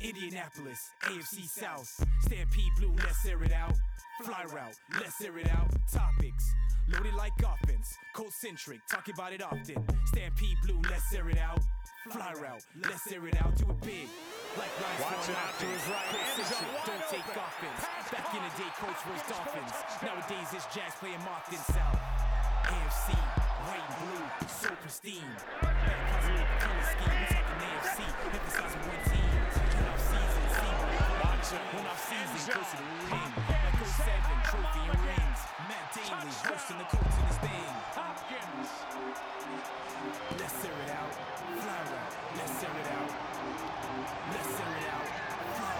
Indianapolis, AFC South. Stampede Blue, let's air it out. Fly route, let's air it out. Topics, loaded like offense. Cold centric, talking about it often. Stampede Blue, let's air it out. Fly route, let's air it out. Do it big. Like Ryan's Watch out to his right. Cold don't take offense. Back in the day, coach was Dolphins. Nowadays, it's Jazz playing Markton South. AFC, white and blue, so pristine. Back cousin with the color scheme. We talking AFC, One off season, closer to the ring. Echo 7, trophy and rings. Matt hosting the in his thing. Hopkins. Let's air it out. Let's air it out. Let's air it out. Fly.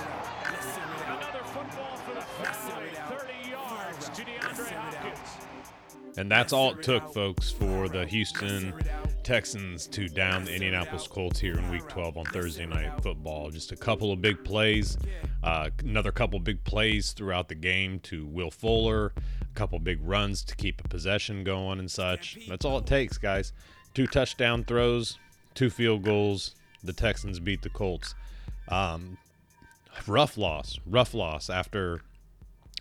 Let's air it out. Another football for the family. 30 yards to DeAndre. Hopkins. And that's all it took, folks, for the Houston Texans to down the Indianapolis Colts here in Week 12 on Thursday Night Football. Just a couple of big plays, uh, another couple big plays throughout the game to Will Fuller, a couple big runs to keep a possession going and such. That's all it takes, guys. Two touchdown throws, two field goals. The Texans beat the Colts. Um, rough loss, rough loss after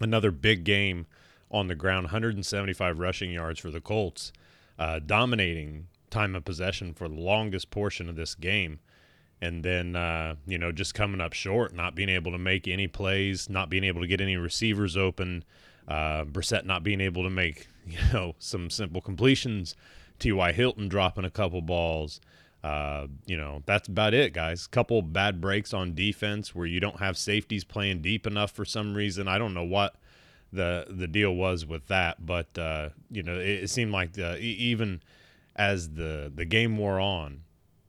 another big game on the ground 175 rushing yards for the Colts, uh, dominating time of possession for the longest portion of this game. And then, uh, you know, just coming up short, not being able to make any plays, not being able to get any receivers open, uh, Brissett not being able to make, you know, some simple completions, T.Y. Hilton dropping a couple balls. Uh, you know, that's about it, guys. Couple bad breaks on defense where you don't have safeties playing deep enough for some reason. I don't know what the the deal was with that, but uh, you know, it, it seemed like the, even as the the game wore on,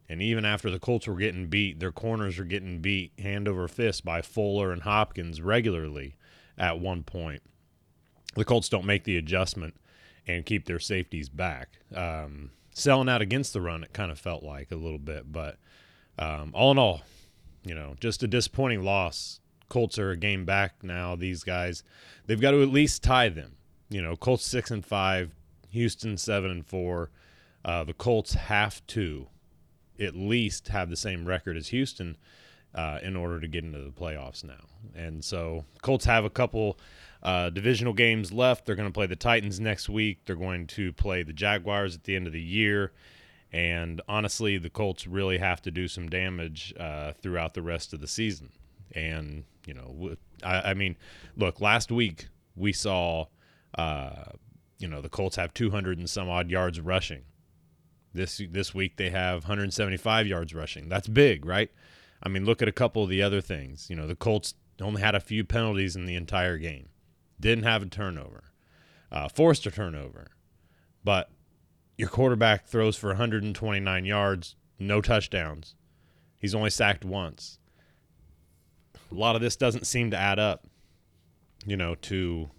and even after the Colts were getting beat, their corners were getting beat hand over fist by Fuller and Hopkins regularly at one point. The Colts don't make the adjustment and keep their safeties back. Um, selling out against the run, it kind of felt like a little bit, but um, all in all, you know, just a disappointing loss. Colts are a game back now. These guys, they've got to at least tie them. You know, Colts six and five, Houston seven and four. Uh, the Colts have to at least have the same record as Houston uh, in order to get into the playoffs now. And so Colts have a couple uh, divisional games left. They're going to play the Titans next week. They're going to play the Jaguars at the end of the year. And honestly, the Colts really have to do some damage uh, throughout the rest of the season. And you know, I mean, look, last week we saw, uh, you know, the Colts have 200 and some odd yards rushing. This this week they have 175 yards rushing. That's big, right? I mean, look at a couple of the other things. You know, the Colts only had a few penalties in the entire game. Didn't have a turnover. Uh, forced a turnover. But your quarterback throws for 129 yards, no touchdowns. He's only sacked once. A lot of this doesn't seem to add up, you know, to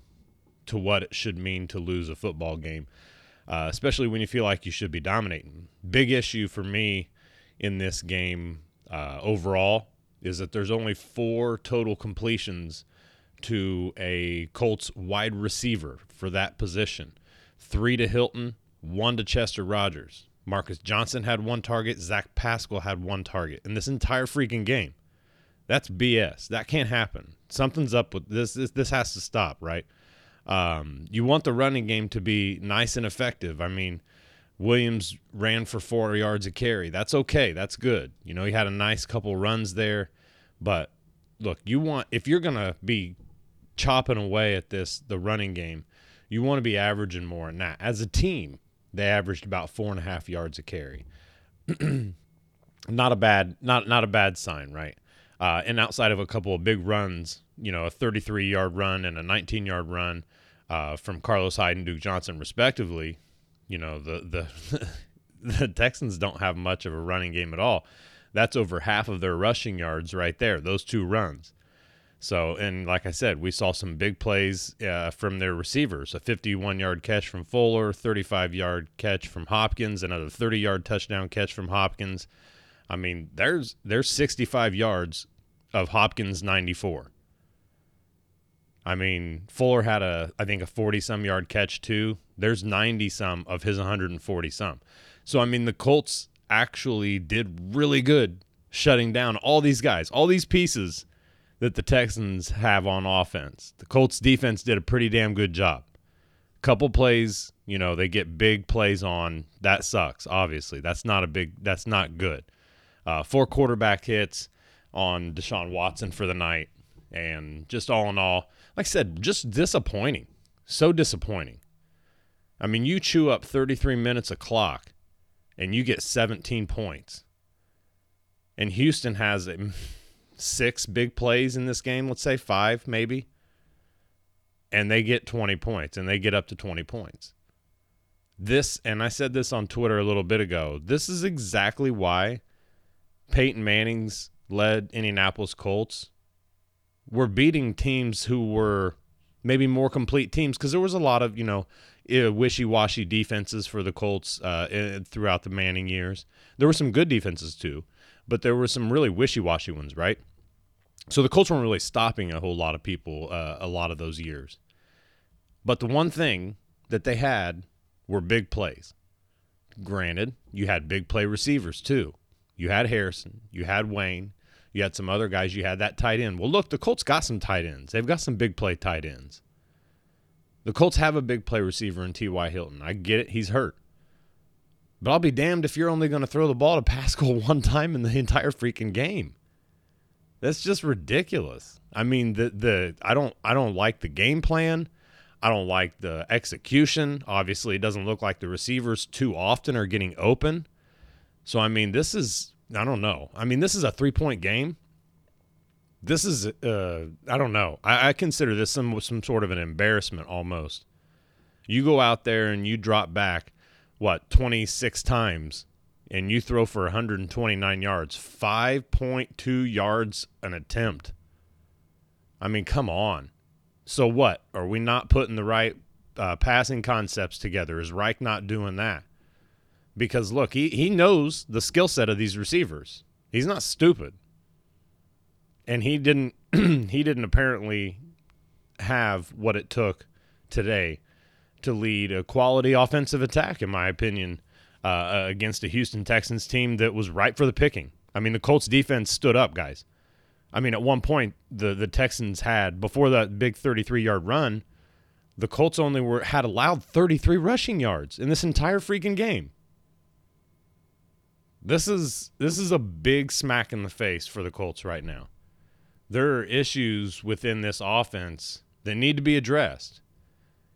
to what it should mean to lose a football game, uh, especially when you feel like you should be dominating. Big issue for me in this game uh, overall is that there's only four total completions to a Colts wide receiver for that position. Three to Hilton, one to Chester Rogers. Marcus Johnson had one target. Zach Pascal had one target in this entire freaking game. That's BS. That can't happen. Something's up with this. This, this has to stop, right? Um, you want the running game to be nice and effective. I mean, Williams ran for four yards a carry. That's okay. That's good. You know, he had a nice couple runs there. But look, you want if you're gonna be chopping away at this the running game, you want to be averaging more. That as a team, they averaged about four and a half yards a carry. not a bad not not a bad sign, right? Uh, and outside of a couple of big runs, you know, a 33 yard run and a 19 yard run uh, from Carlos Hyde and Duke Johnson, respectively, you know, the the the Texans don't have much of a running game at all. That's over half of their rushing yards right there. Those two runs. So, and like I said, we saw some big plays uh, from their receivers a 51 yard catch from Fuller, 35 yard catch from Hopkins, another 30 yard touchdown catch from Hopkins. I mean, there's there's 65 yards of Hopkins 94. I mean, Fuller had a I think a 40 some yard catch too. There's 90 some of his 140 some. So I mean, the Colts actually did really good shutting down all these guys, all these pieces that the Texans have on offense. The Colts defense did a pretty damn good job. Couple plays, you know, they get big plays on. That sucks. Obviously, that's not a big. That's not good. Uh, four quarterback hits on Deshaun Watson for the night, and just all in all, like I said, just disappointing. So disappointing. I mean, you chew up 33 minutes of clock, and you get 17 points. And Houston has six big plays in this game, let's say five maybe, and they get 20 points and they get up to 20 points. This, and I said this on Twitter a little bit ago, this is exactly why Peyton Manning's led Indianapolis Colts were beating teams who were maybe more complete teams because there was a lot of, you know, wishy-washy defenses for the Colts uh, throughout the Manning years. There were some good defenses too, but there were some really wishy-washy ones, right? So the Colts weren't really stopping a whole lot of people uh, a lot of those years. But the one thing that they had were big plays. Granted, you had big play receivers too. You had Harrison, you had Wayne, you had some other guys, you had that tight end. Well, look, the Colts got some tight ends. They've got some big play tight ends. The Colts have a big play receiver in T.Y. Hilton. I get it, he's hurt. But I'll be damned if you're only going to throw the ball to Pascal one time in the entire freaking game. That's just ridiculous. I mean, the the I don't I don't like the game plan. I don't like the execution. Obviously, it doesn't look like the receivers too often are getting open. So I mean, this is I don't know. I mean, this is a three point game. This is uh I don't know. I, I consider this some some sort of an embarrassment almost. You go out there and you drop back what 26 times and you throw for 129 yards, 5.2 yards an attempt. I mean, come on. So what? Are we not putting the right uh, passing concepts together? Is Reich not doing that? Because look, he, he knows the skill set of these receivers. He's not stupid. And he didn't he didn't apparently have what it took today to lead a quality offensive attack, in my opinion uh, against a Houston Texans team that was ripe for the picking. I mean, the Colts defense stood up, guys. I mean, at one point, the the Texans had before that big 33 yard run, the Colts only were had allowed 33 rushing yards in this entire freaking game. This is this is a big smack in the face for the Colts right now. There are issues within this offense that need to be addressed.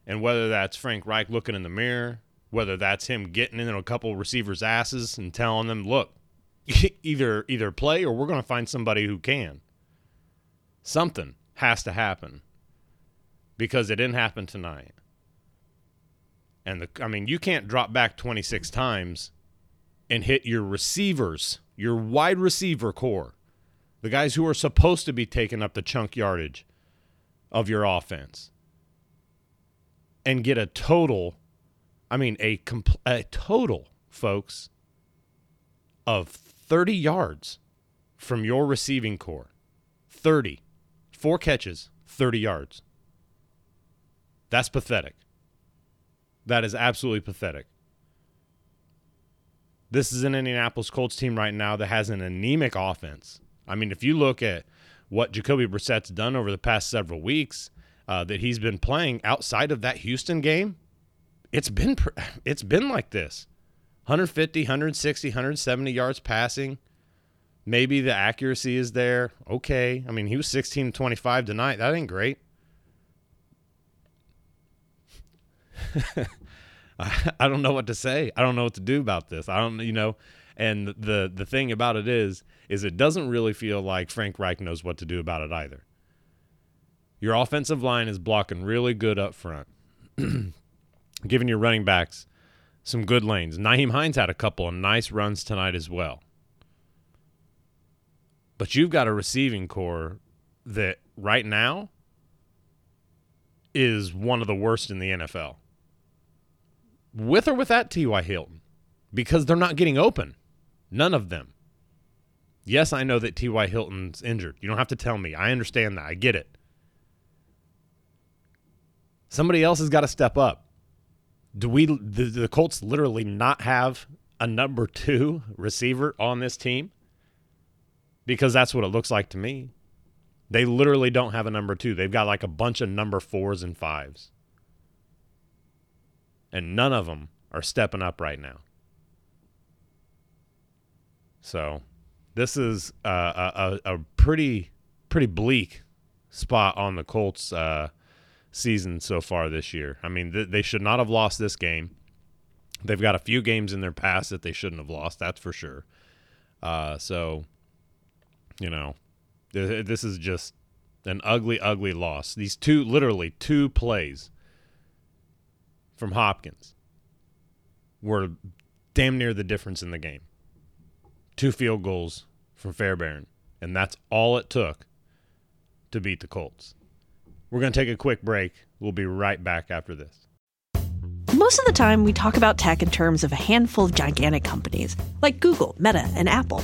And whether that's Frank Reich looking in the mirror, whether that's him getting in a couple receivers' asses and telling them, "Look, either either play or we're going to find somebody who can." Something has to happen because it didn't happen tonight. And the I mean, you can't drop back 26 times and hit your receivers, your wide receiver corps, the guys who are supposed to be taking up the chunk yardage of your offense, and get a total I mean, a, compl- a total, folks, of 30 yards from your receiving corps. 30. Four catches, 30 yards. That's pathetic. That is absolutely pathetic this is an Indianapolis Colts team right now that has an anemic offense. I mean, if you look at what Jacoby Brissett's done over the past several weeks, uh, that he's been playing outside of that Houston game, it's been it's been like this. 150 160 170 yards passing. Maybe the accuracy is there. Okay. I mean he was 16 25 tonight. That ain't great. I, don't know what to say. I don't know what to do about this. I don't, you know, and the the thing about it is, is it doesn't really feel like Frank Reich knows what to do about it either. Your offensive line is blocking really good up front, giving your running backs some good lanes. Nyheim Hines had a couple of nice runs tonight as well. But you've got a receiving corps that right now is one of the worst in the NFL. With or without T.Y. Hilton, because they're not getting open. None of them. Yes, I know that T.Y. Hilton's injured. You don't have to tell me. I understand that. I get it. Somebody else has got to step up. Do we, the, the Colts, literally not have a number two receiver on this team? Because that's what it looks like to me. They literally don't have a number two. They've got like a bunch of number fours and fives. And none of them are stepping up right now. So this is a, a pretty pretty bleak spot on the Colts uh, season so far this year. I mean, th- they should not have lost this game. They've got a few games in their past that they shouldn't have lost. That's for sure. Uh, so, you know, th- this is just an ugly, ugly loss. These two, literally two plays from Hopkins were damn near the difference in the game. Two field goals from Fairbairn, and that's all it took to beat the Colts. We're going to take a quick break. We'll be right back after this. Most of the time, we talk about tech in terms of a handful of gigantic companies like Google, Meta, and Apple.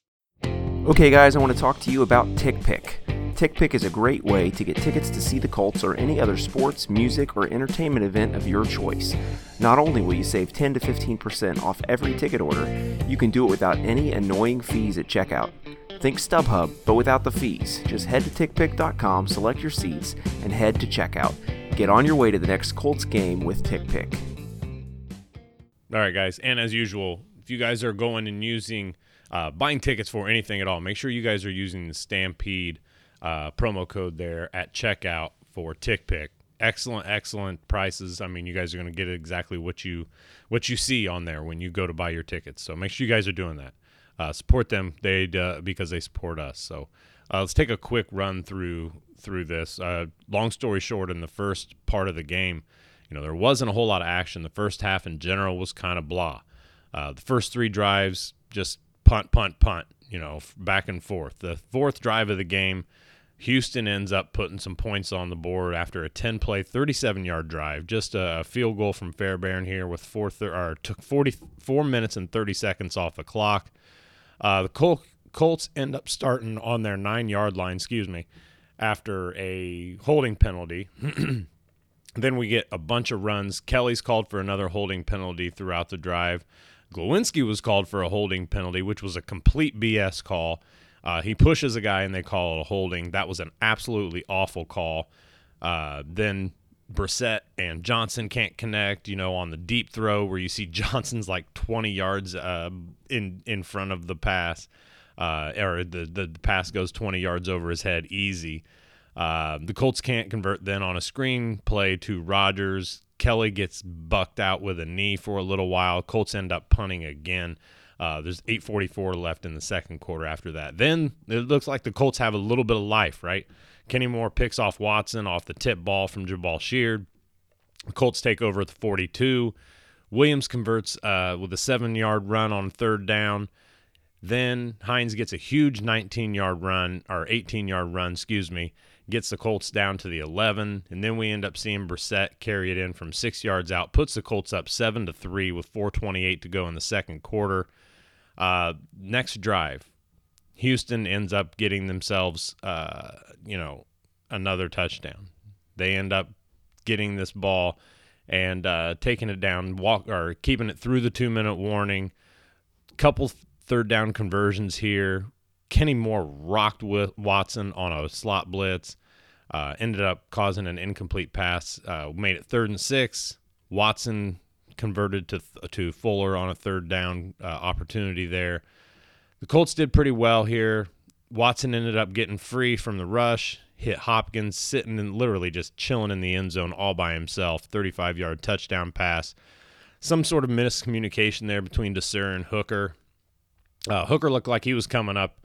Okay, guys, I want to talk to you about TickPick. TickPick is a great way to get tickets to see the Colts or any other sports, music, or entertainment event of your choice. Not only will you save 10 to 15% off every ticket order, you can do it without any annoying fees at checkout. Think StubHub, but without the fees. Just head to tickpick.com, select your seats, and head to checkout. Get on your way to the next Colts game with TickPick. All right, guys. And as usual, if you guys are going and using, uh, buying tickets for anything at all, make sure you guys are using the Stampede uh, promo code there at checkout for TickPick. Excellent, excellent prices. I mean, you guys are going to get exactly what you what you see on there when you go to buy your tickets. So make sure you guys are doing that. Uh, support them they because they support us. So uh, let's take a quick run through through this. Uh, long story short, in the first part of the game, you know, there wasn't a whole lot of action. The first half in general was kind of blah. Uh, the first three drives just punt, punt, punt. You know, back and forth. The fourth drive of the game, Houston ends up putting some points on the board after a 10 play, 37 yard drive. Just a field goal from Fairbairn here with four or took 44 minutes and 30 seconds off the clock. Uh, the Col- Colts end up starting on their nine yard line, excuse me, after a holding penalty. Then we get a bunch of runs. Kelly's called for another holding penalty throughout the drive. Glowinski was called for a holding penalty, which was a complete BS call. Uh, he pushes a guy and they call it a holding. That was an absolutely awful call. Uh, then Brissett and Johnson can't connect. You know, on the deep throw where you see Johnson's like 20 yards uh, in in front of the pass, uh, or the the pass goes 20 yards over his head, easy. Uh, the Colts can't convert then on a screen play to Rogers. Kelly gets bucked out with a knee for a little while. Colts end up punting again. Uh, there's 8:44 left in the second quarter. After that, then it looks like the Colts have a little bit of life, right? Kenny Moore picks off Watson off the tip ball from Jabaal Sheard. The Colts take over at the 42. Williams converts uh, with a seven-yard run on third down. Then Hines gets a huge 19-yard run or 18-yard run, excuse me, gets the Colts down to the 11, and then we end up seeing Brissett carry it in from six yards out, puts the Colts up seven to three with 4:28 to go in the second quarter. Uh, next drive, Houston ends up getting themselves, uh, you know, another touchdown. They end up getting this ball and uh, taking it down, walk or keeping it through the two minute warning. Couple third down conversions here. Kenny Moore rocked with Watson on a slot blitz. Uh, ended up causing an incomplete pass. Uh, made it third and six. Watson converted to to Fuller on a third down uh, opportunity there. The Colts did pretty well here. Watson ended up getting free from the rush, hit Hopkins sitting and literally just chilling in the end zone all by himself. 35 yard touchdown pass. Some sort of miscommunication there between Desir and Hooker. Uh, Hooker looked like he was coming up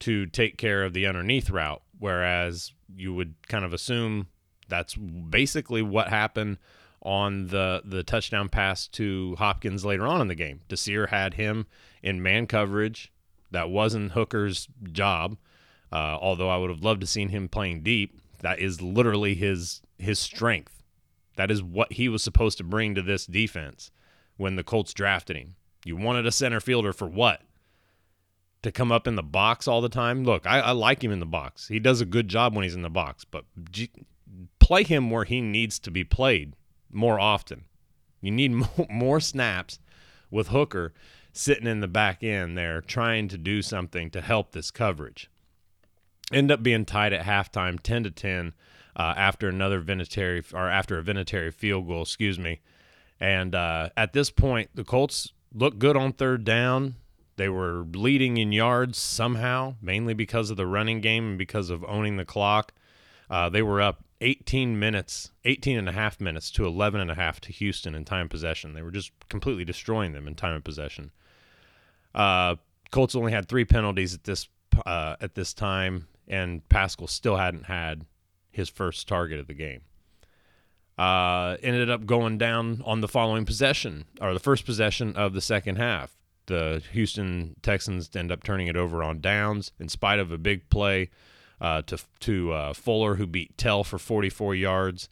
to take care of the underneath route, whereas you would kind of assume that's basically what happened on the the touchdown pass to Hopkins later on in the game. Desir had him in man coverage. That wasn't Hooker's job. Uh, although I would have loved to seen him playing deep. That is literally his his strength. That is what he was supposed to bring to this defense when the Colts drafted him. You wanted a center fielder for what? To come up in the box all the time? Look, I, I like him in the box. He does a good job when he's in the box, but G- play him where he needs to be played more often. You need more, more snaps with Hooker sitting in the back end there trying to do something to help this coverage. End up being tied at halftime, 10 to 10, uh, after another Vinatieri or after a Vinatieri field goal, excuse me. And uh, at this point, the Colts look good on third down. They were leading in yards somehow, mainly because of the running game and because of owning the clock. Uh, they were up 18 minutes, 18 and a half minutes to 11 and a half to Houston in time possession. They were just completely destroying them in time of possession. Uh, Colts only had three penalties at this uh, at this time, and Pascal still hadn't had his first target of the game. Uh, ended up going down on the following possession, or the first possession of the second half. The Houston Texans end up turning it over on downs in spite of a big play uh, to to uh, Fuller, who beat Tell for 44 yards.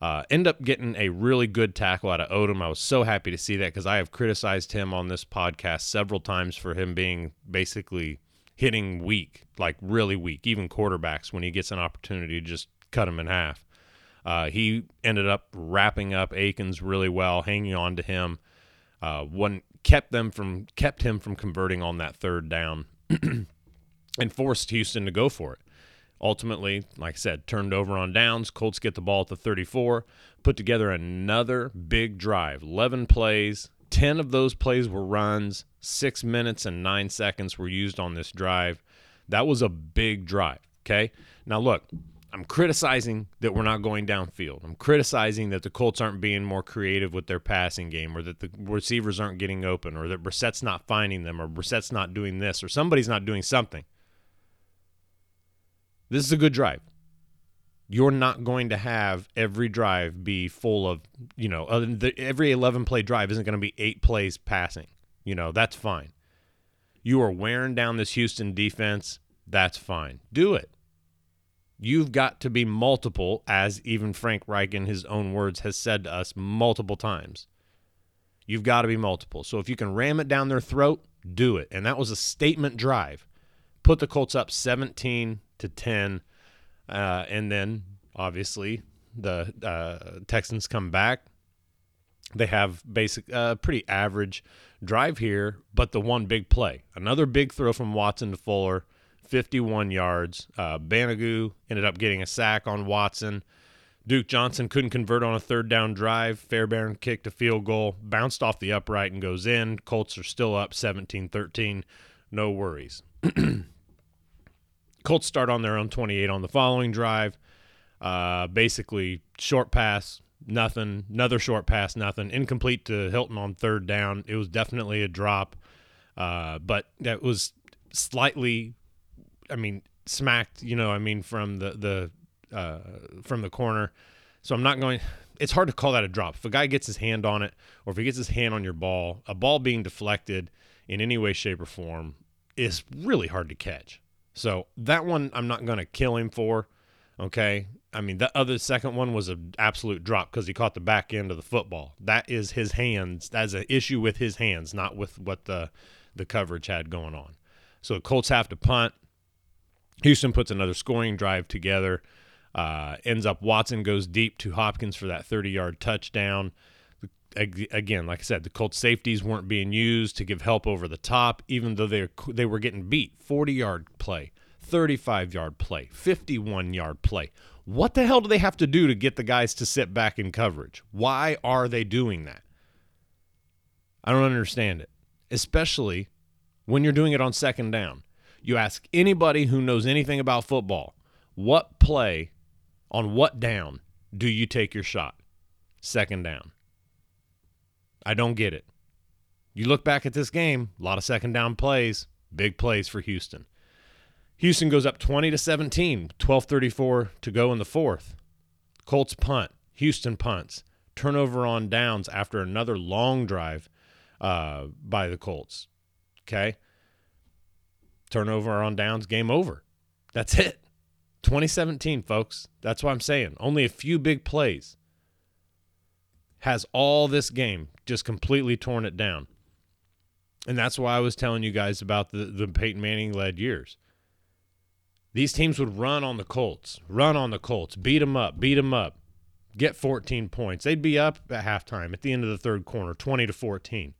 Uh, end up getting a really good tackle out of Odum. I was so happy to see that because I have criticized him on this podcast several times for him being basically hitting weak, like really weak, even quarterbacks when he gets an opportunity to just cut him in half. Uh, he ended up wrapping up Akins really well, hanging on to him. Uh, one kept them from kept him from converting on that third down, and forced Houston to go for it ultimately, like I said, turned over on downs. Colts get the ball at the 34, put together another big drive. 11 plays, 10 of those plays were runs, six minutes and nine seconds were used on this drive. That was a big drive. Okay. Now, look, I'm criticizing that we're not going downfield. I'm criticizing that the Colts aren't being more creative with their passing game, or that the receivers aren't getting open, or that Brissett's not finding them, or Brissett's not doing this, or somebody's not doing something. This is a good drive. You're not going to have every drive be full of, you know, every 11 play drive isn't going to be eight plays passing. You know, that's fine. You are wearing down this Houston defense. That's fine. Do it. You've got to be multiple, as even Frank Reich, in his own words, has said to us multiple times. You've got to be multiple. So if you can ram it down their throat, do it. And that was a statement drive. Put the Colts up 17 to 10. Uh, and then, obviously, the uh, Texans come back. They have basic, uh, pretty average drive here, but the one big play, another big throw from Watson to Fuller, 51 yards. Uh, ended up getting a sack on Watson. Duke Johnson couldn't convert on a third down drive. Fairbairn kicked a field goal, bounced off the upright and goes in. Colts are still up 17 13. No worries. Colts start on their own 28 on the following drive. Uh, basically, short pass, nothing. Another short pass, nothing. Incomplete to Hilton on third down. It was definitely a drop, uh, but that was slightly, I mean, smacked. You know, I mean, from the the uh, from the corner. So I'm not going. It's hard to call that a drop. If a guy gets his hand on it, or if he gets his hand on your ball, a ball being deflected in any way, shape, or form is really hard to catch. So that one I'm not going to kill him for. Okay. I mean, the other second one was an absolute drop because he caught the back end of the football. That is his hands. That's an issue with his hands, not with what the the coverage had going on. So the Colts have to punt. Houston puts another scoring drive together. Uh, ends up Watson goes deep to Hopkins for that 30 yard touchdown. Again, like I said, the Colts safeties weren't being used to give help over the top, even though they they were getting beat. 40 yard play, 35 yard play, 51 yard play. What the hell do they have to do to get the guys to sit back in coverage? Why are they doing that? I don't understand it, especially when you're doing it on second down. You ask anybody who knows anything about football, what play on what down do you take your shot? Second down. I don't get it. You look back at this game, a lot of second down plays, big plays for Houston. Houston goes up 20 to 17, 12:34 to go in the fourth. Colts punt, Houston punts, turnover on downs after another long drive uh, by the Colts. Okay, turnover on downs, game over. That's it. 2017, folks. That's what I'm saying. Only a few big plays has all this game just completely torn it down. And that's why I was telling you guys about the, the Peyton Manning led years. These teams would run on the Colts, run on the Colts, beat them up, beat them up, get 14 points. They'd be up at halftime at the end of the third quarter, 20 to 14.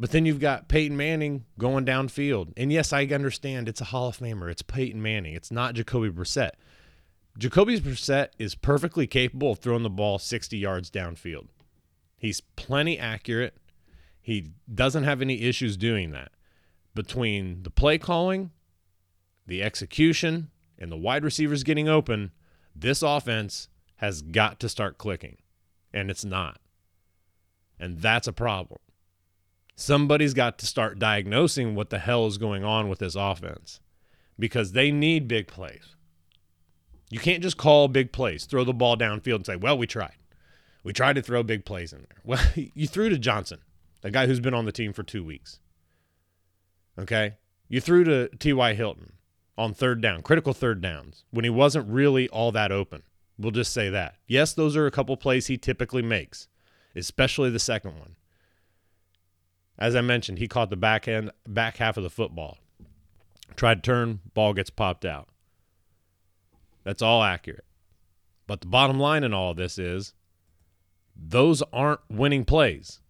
But then you've got Peyton Manning going downfield. And yes, I understand it's a Hall of Famer. It's Peyton Manning. It's not Jacoby Brissett. Jacoby Brissett is perfectly capable of throwing the ball 60 yards downfield. He's plenty accurate. He doesn't have any issues doing that. Between the play calling, the execution, and the wide receivers getting open, this offense has got to start clicking. And it's not. And that's a problem. Somebody's got to start diagnosing what the hell is going on with this offense because they need big plays. You can't just call big plays, throw the ball downfield and say, well, we tried. We tried to throw big plays in there. Well, you threw to Johnson, the guy who's been on the team for two weeks. Okay? You threw to T.Y. Hilton on third down, critical third downs, when he wasn't really all that open. We'll just say that. Yes, those are a couple plays he typically makes, especially the second one. As I mentioned, he caught the back end, back half of the football. Tried to turn, ball gets popped out. That's all accurate. But the bottom line in all of this is those aren't winning plays.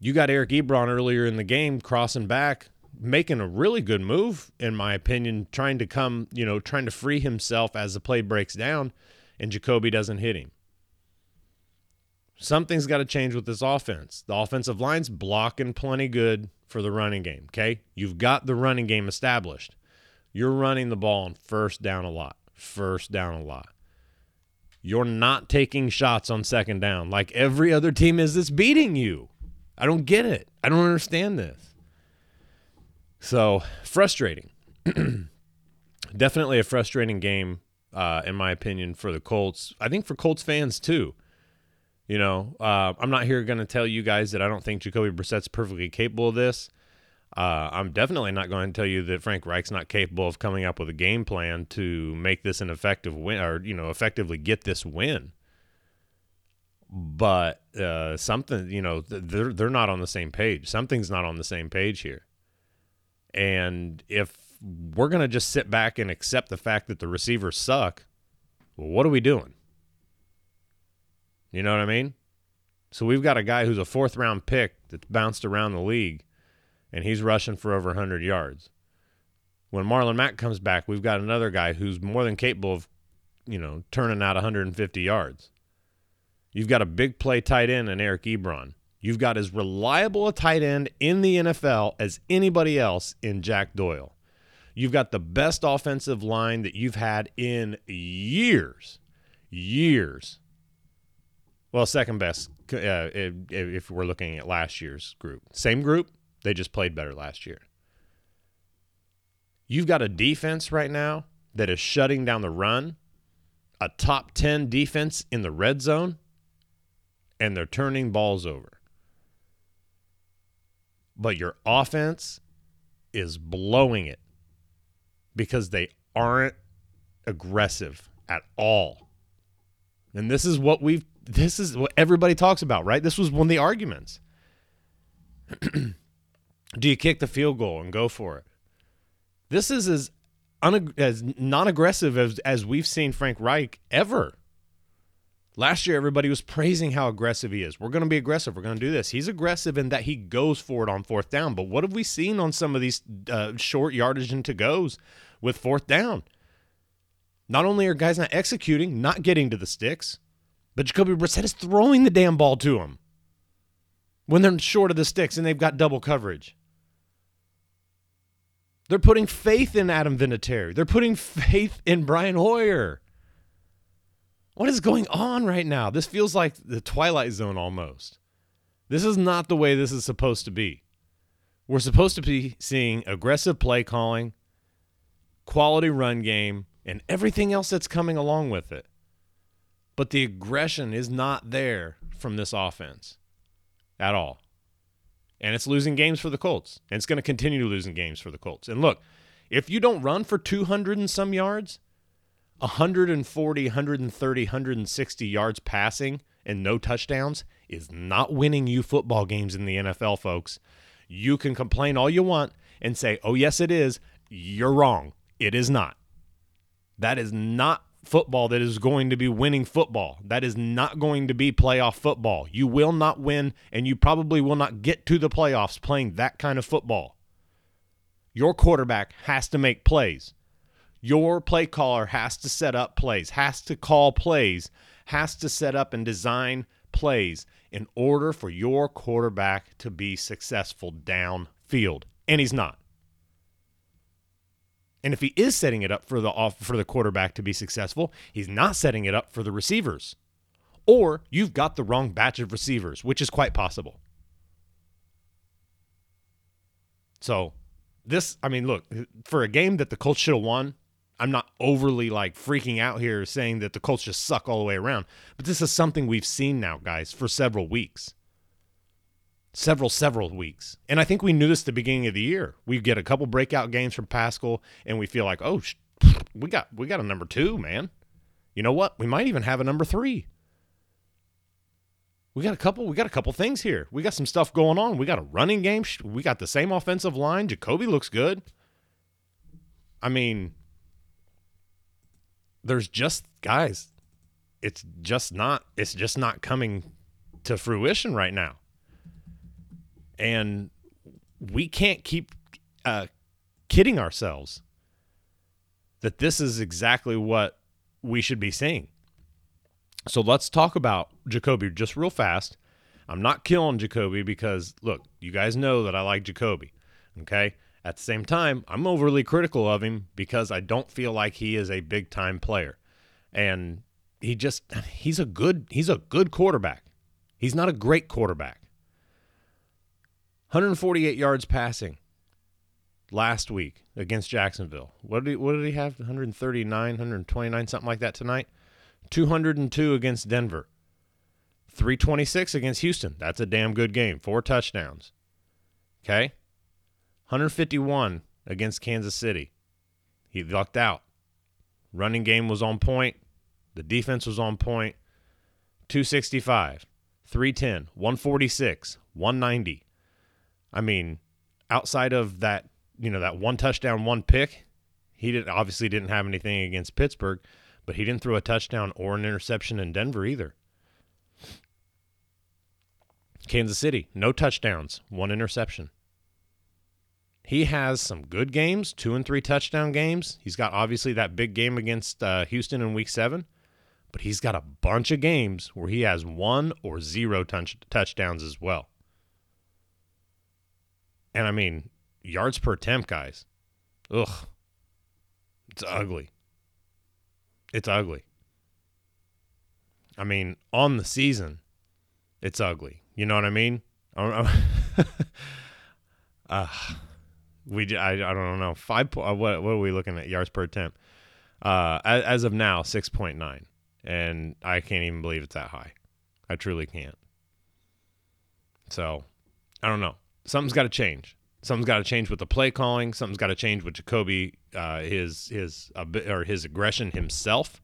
You got Eric Ebron earlier in the game crossing back, making a really good move, in my opinion, trying to come, you know, trying to free himself as the play breaks down, and Jacoby doesn't hit him. Something's got to change with this offense. The offensive line's blocking plenty good for the running game, okay? You've got the running game established. You're running the ball on first down a lot. First down a lot. You're not taking shots on second down like every other team is that's beating you. I don't get it. I don't understand this. So frustrating. Definitely a frustrating game, uh, in my opinion, for the Colts. I think for Colts fans too. You know, uh, I'm not here going to tell you guys that I don't think Jacoby Brissett's perfectly capable of this. Uh, I'm definitely not going to tell you that Frank Reich's not capable of coming up with a game plan to make this an effective win, or you know, effectively get this win. But uh, something, you know, they're they're not on the same page. Something's not on the same page here. And if we're going to just sit back and accept the fact that the receivers suck, Well, what are we doing? You know what I mean? So we've got a guy who's a fourth round pick that's bounced around the league, and he's rushing for over 100 yards. When Marlon Mack comes back, we've got another guy who's more than capable of, you know, turning out 150 yards. You've got a big play tight end in Eric Ebron. You've got as reliable a tight end in the NFL as anybody else in Jack Doyle. You've got the best offensive line that you've had in years. Years. Well, second best uh, if, if we're looking at last year's group. Same group, they just played better last year. You've got a defense right now that is shutting down the run, a top 10 defense in the red zone, and they're turning balls over. But your offense is blowing it because they aren't aggressive at all. And this is what we've this is what everybody talks about, right? This was one of the arguments. Do you kick the field goal and go for it? This is as as non-aggressive as as we've seen Frank Reich ever. Last year, everybody was praising how aggressive he is. We're going to be aggressive. We're going to do this. He's aggressive in that he goes for it on fourth down. But what have we seen on some of these uh, short yardage and goes with fourth down? Not only are guys not executing, not getting to the sticks, but Jacoby Brissett is throwing the damn ball to him when they're short of the sticks and they've got double coverage. They're putting faith in Adam Vinatieri. They're putting faith in Brian Hoyer. What is going on right now? This feels like the Twilight Zone almost. This is not the way this is supposed to be. We're supposed to be seeing aggressive play calling, quality run game, and everything else that's coming along with it. But the aggression is not there from this offense at all. And it's losing games for the Colts. And it's going to continue losing games for the Colts. And look, if you don't run for 200 and some yards, 140, 130, 160 yards passing and no touchdowns is not winning you football games in the NFL, folks. You can complain all you want and say, oh, yes, it is. You're wrong. It is not. That is not football that is going to be winning football. That is not going to be playoff football. You will not win, and you probably will not get to the playoffs playing that kind of football. Your quarterback has to make plays. Your play caller has to set up plays, has to call plays, has to set up and design plays in order for your quarterback to be successful downfield. And he's not. And if he is setting it up for the off for the quarterback to be successful, he's not setting it up for the receivers. Or you've got the wrong batch of receivers, which is quite possible. So, this I mean, look, for a game that the Colts should have won, I'm not overly like freaking out here saying that the Colts just suck all the way around, but this is something we've seen now, guys, for several weeks. Several, several weeks. And I think we knew this at the beginning of the year. We get a couple breakout games from Pascal, and we feel like, oh, sh- we got we got a number two, man. You know what? We might even have a number three. We got a couple. We got a couple things here. We got some stuff going on. We got a running game. We got the same offensive line. Jacoby looks good. I mean, there's just guys. It's just not. It's just not coming to fruition right now and we can't keep uh, kidding ourselves that this is exactly what we should be seeing. So let's talk about Jacoby just real fast. I'm not killing Jacoby because look, you guys know that I like Jacoby. Okay. At the same time, I'm overly critical of him because I don't feel like he is a big time player. And he just he's a good he's a good quarterback. He's not a great quarterback. 148 yards passing last week against Jacksonville. What did he, what did he have? 139, 129, something like that tonight. 202 against Denver. 326 against Houston. That's a damn good game. Four touchdowns. Okay? 151 against Kansas City. He lucked out. Running game was on point. The defense was on point. 265, 310, 146, 190. I mean, outside of that, you know, that one touchdown, one pick, he didn't obviously didn't have anything against Pittsburgh, But he didn't throw a touchdown or an interception in Denver either. Kansas City, no touchdowns, one interception. He has some good games, two and three touchdown games. He's got obviously that big game against uh, Houston in week seven, but he's got a bunch of games where he has one or zero touch- touchdowns as well. And I mean, yards per attempt, guys. Ugh. It's ugly. It's ugly. I mean, on the season, it's ugly. You know what I mean? uh, we I, I don't know five uh, what what are we looking at yards per attempt? Uh, as, as of now, six point nine, and I can't even believe it's that high. I truly can't. So, I don't know. Something's got to change. Something's got to change with the play calling. Something's got to change with Jacoby, uh, his his uh, or his aggression himself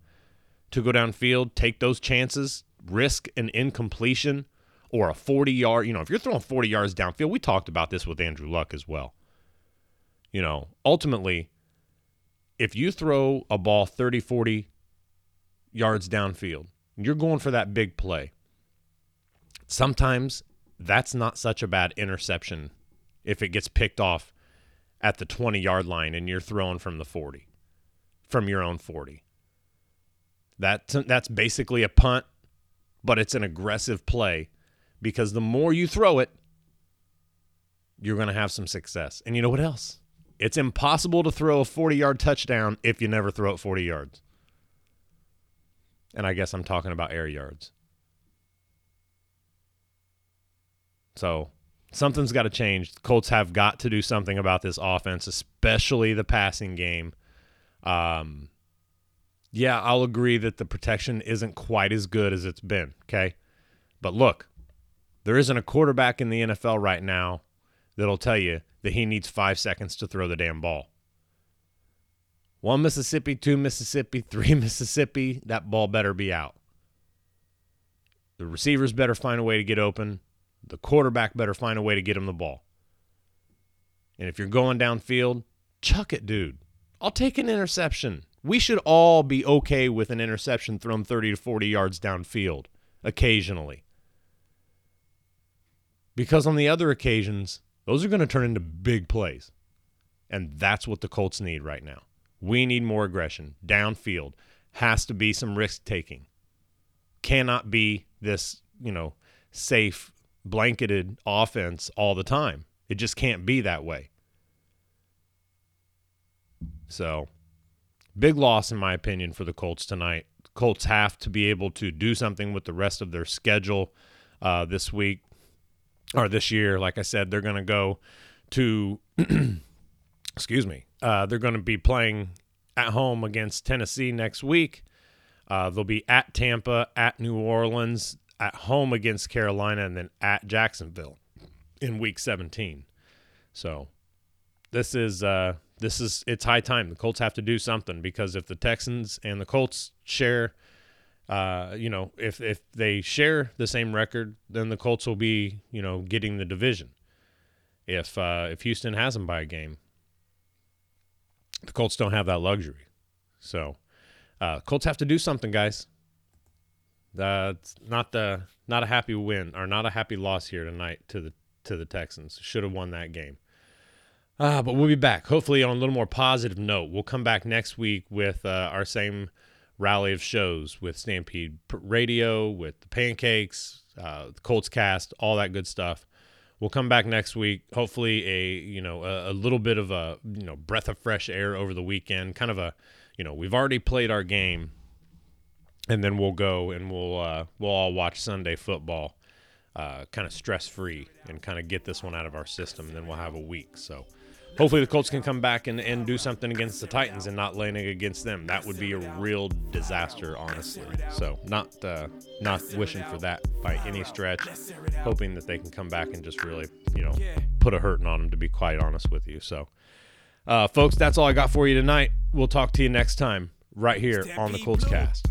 to go downfield, take those chances, risk an incompletion or a 40 yard. You know, if you're throwing 40 yards downfield, we talked about this with Andrew Luck as well. You know, ultimately, if you throw a ball 30, 40 yards downfield, you're going for that big play. Sometimes that's not such a bad interception if it gets picked off at the 20 yard line and you're throwing from the 40, from your own 40. That, that's basically a punt, but it's an aggressive play because the more you throw it, you're going to have some success. And you know what else? It's impossible to throw a 40 yard touchdown if you never throw it 40 yards. And I guess I'm talking about air yards. So something's got to change. The Colts have got to do something about this offense, especially the passing game. Um, yeah, I'll agree that the protection isn't quite as good as it's been. Okay. But look, there isn't a quarterback in the NFL right now that'll tell you that he needs five seconds to throw the damn ball. One Mississippi, two Mississippi, three Mississippi, that ball better be out. The receivers better find a way to get open. The quarterback better find a way to get him the ball. And if you're going downfield, chuck it, dude. I'll take an interception. We should all be okay with an interception thrown 30 to 40 yards downfield occasionally. Because on the other occasions, those are going to turn into big plays. And that's what the Colts need right now. We need more aggression. Downfield has to be some risk taking. Cannot be this, you know, safe, blanketed offense all the time. It just can't be that way. So, big loss, in my opinion, for the Colts tonight. Colts have to be able to do something with the rest of their schedule uh, this week or this year. Like I said, they're going to go to, excuse me, uh, they're going to be playing at home against Tennessee next week. Uh, they'll be at Tampa, at New Orleans, at home against Carolina, and then at Jacksonville in Week 17. So this is uh, this is it's high time. The Colts have to do something because if the Texans and the Colts share uh, you know, if if they share the same record, then the Colts will be, you know, getting the division. If uh, if Houston has them by a game, the Colts don't have that luxury. So, uh, Colts have to do something, guys. That's not the not a happy win or not a happy loss here tonight to the to the Texans. Should have won that game. Uh, but we'll be back. Hopefully on a little more positive note. We'll come back next week with uh, our same rally of shows with Stampede Radio, with the Pancakes, uh, the Colts Cast, all that good stuff. We'll come back next week. Hopefully, a you know a, a, little bit of a you know breath of fresh air over the weekend. Kind of a you know we've already played our game, and then we'll go and we'll uh, we'll all watch Sunday football, uh, kind of stress free, and kind of get this one out of our system. And then we'll have a week. So hopefully the Colts can come back and, and do something against the Titans and not laying against them. That would be a real disaster, honestly. So not uh, not wishing for that by any stretch. Hoping that they can come back and just really, you know, put a hurting on them. To be quite honest with you. So, uh, folks, that's all I got for you tonight. We'll talk to you next time right here on the Colts Cast.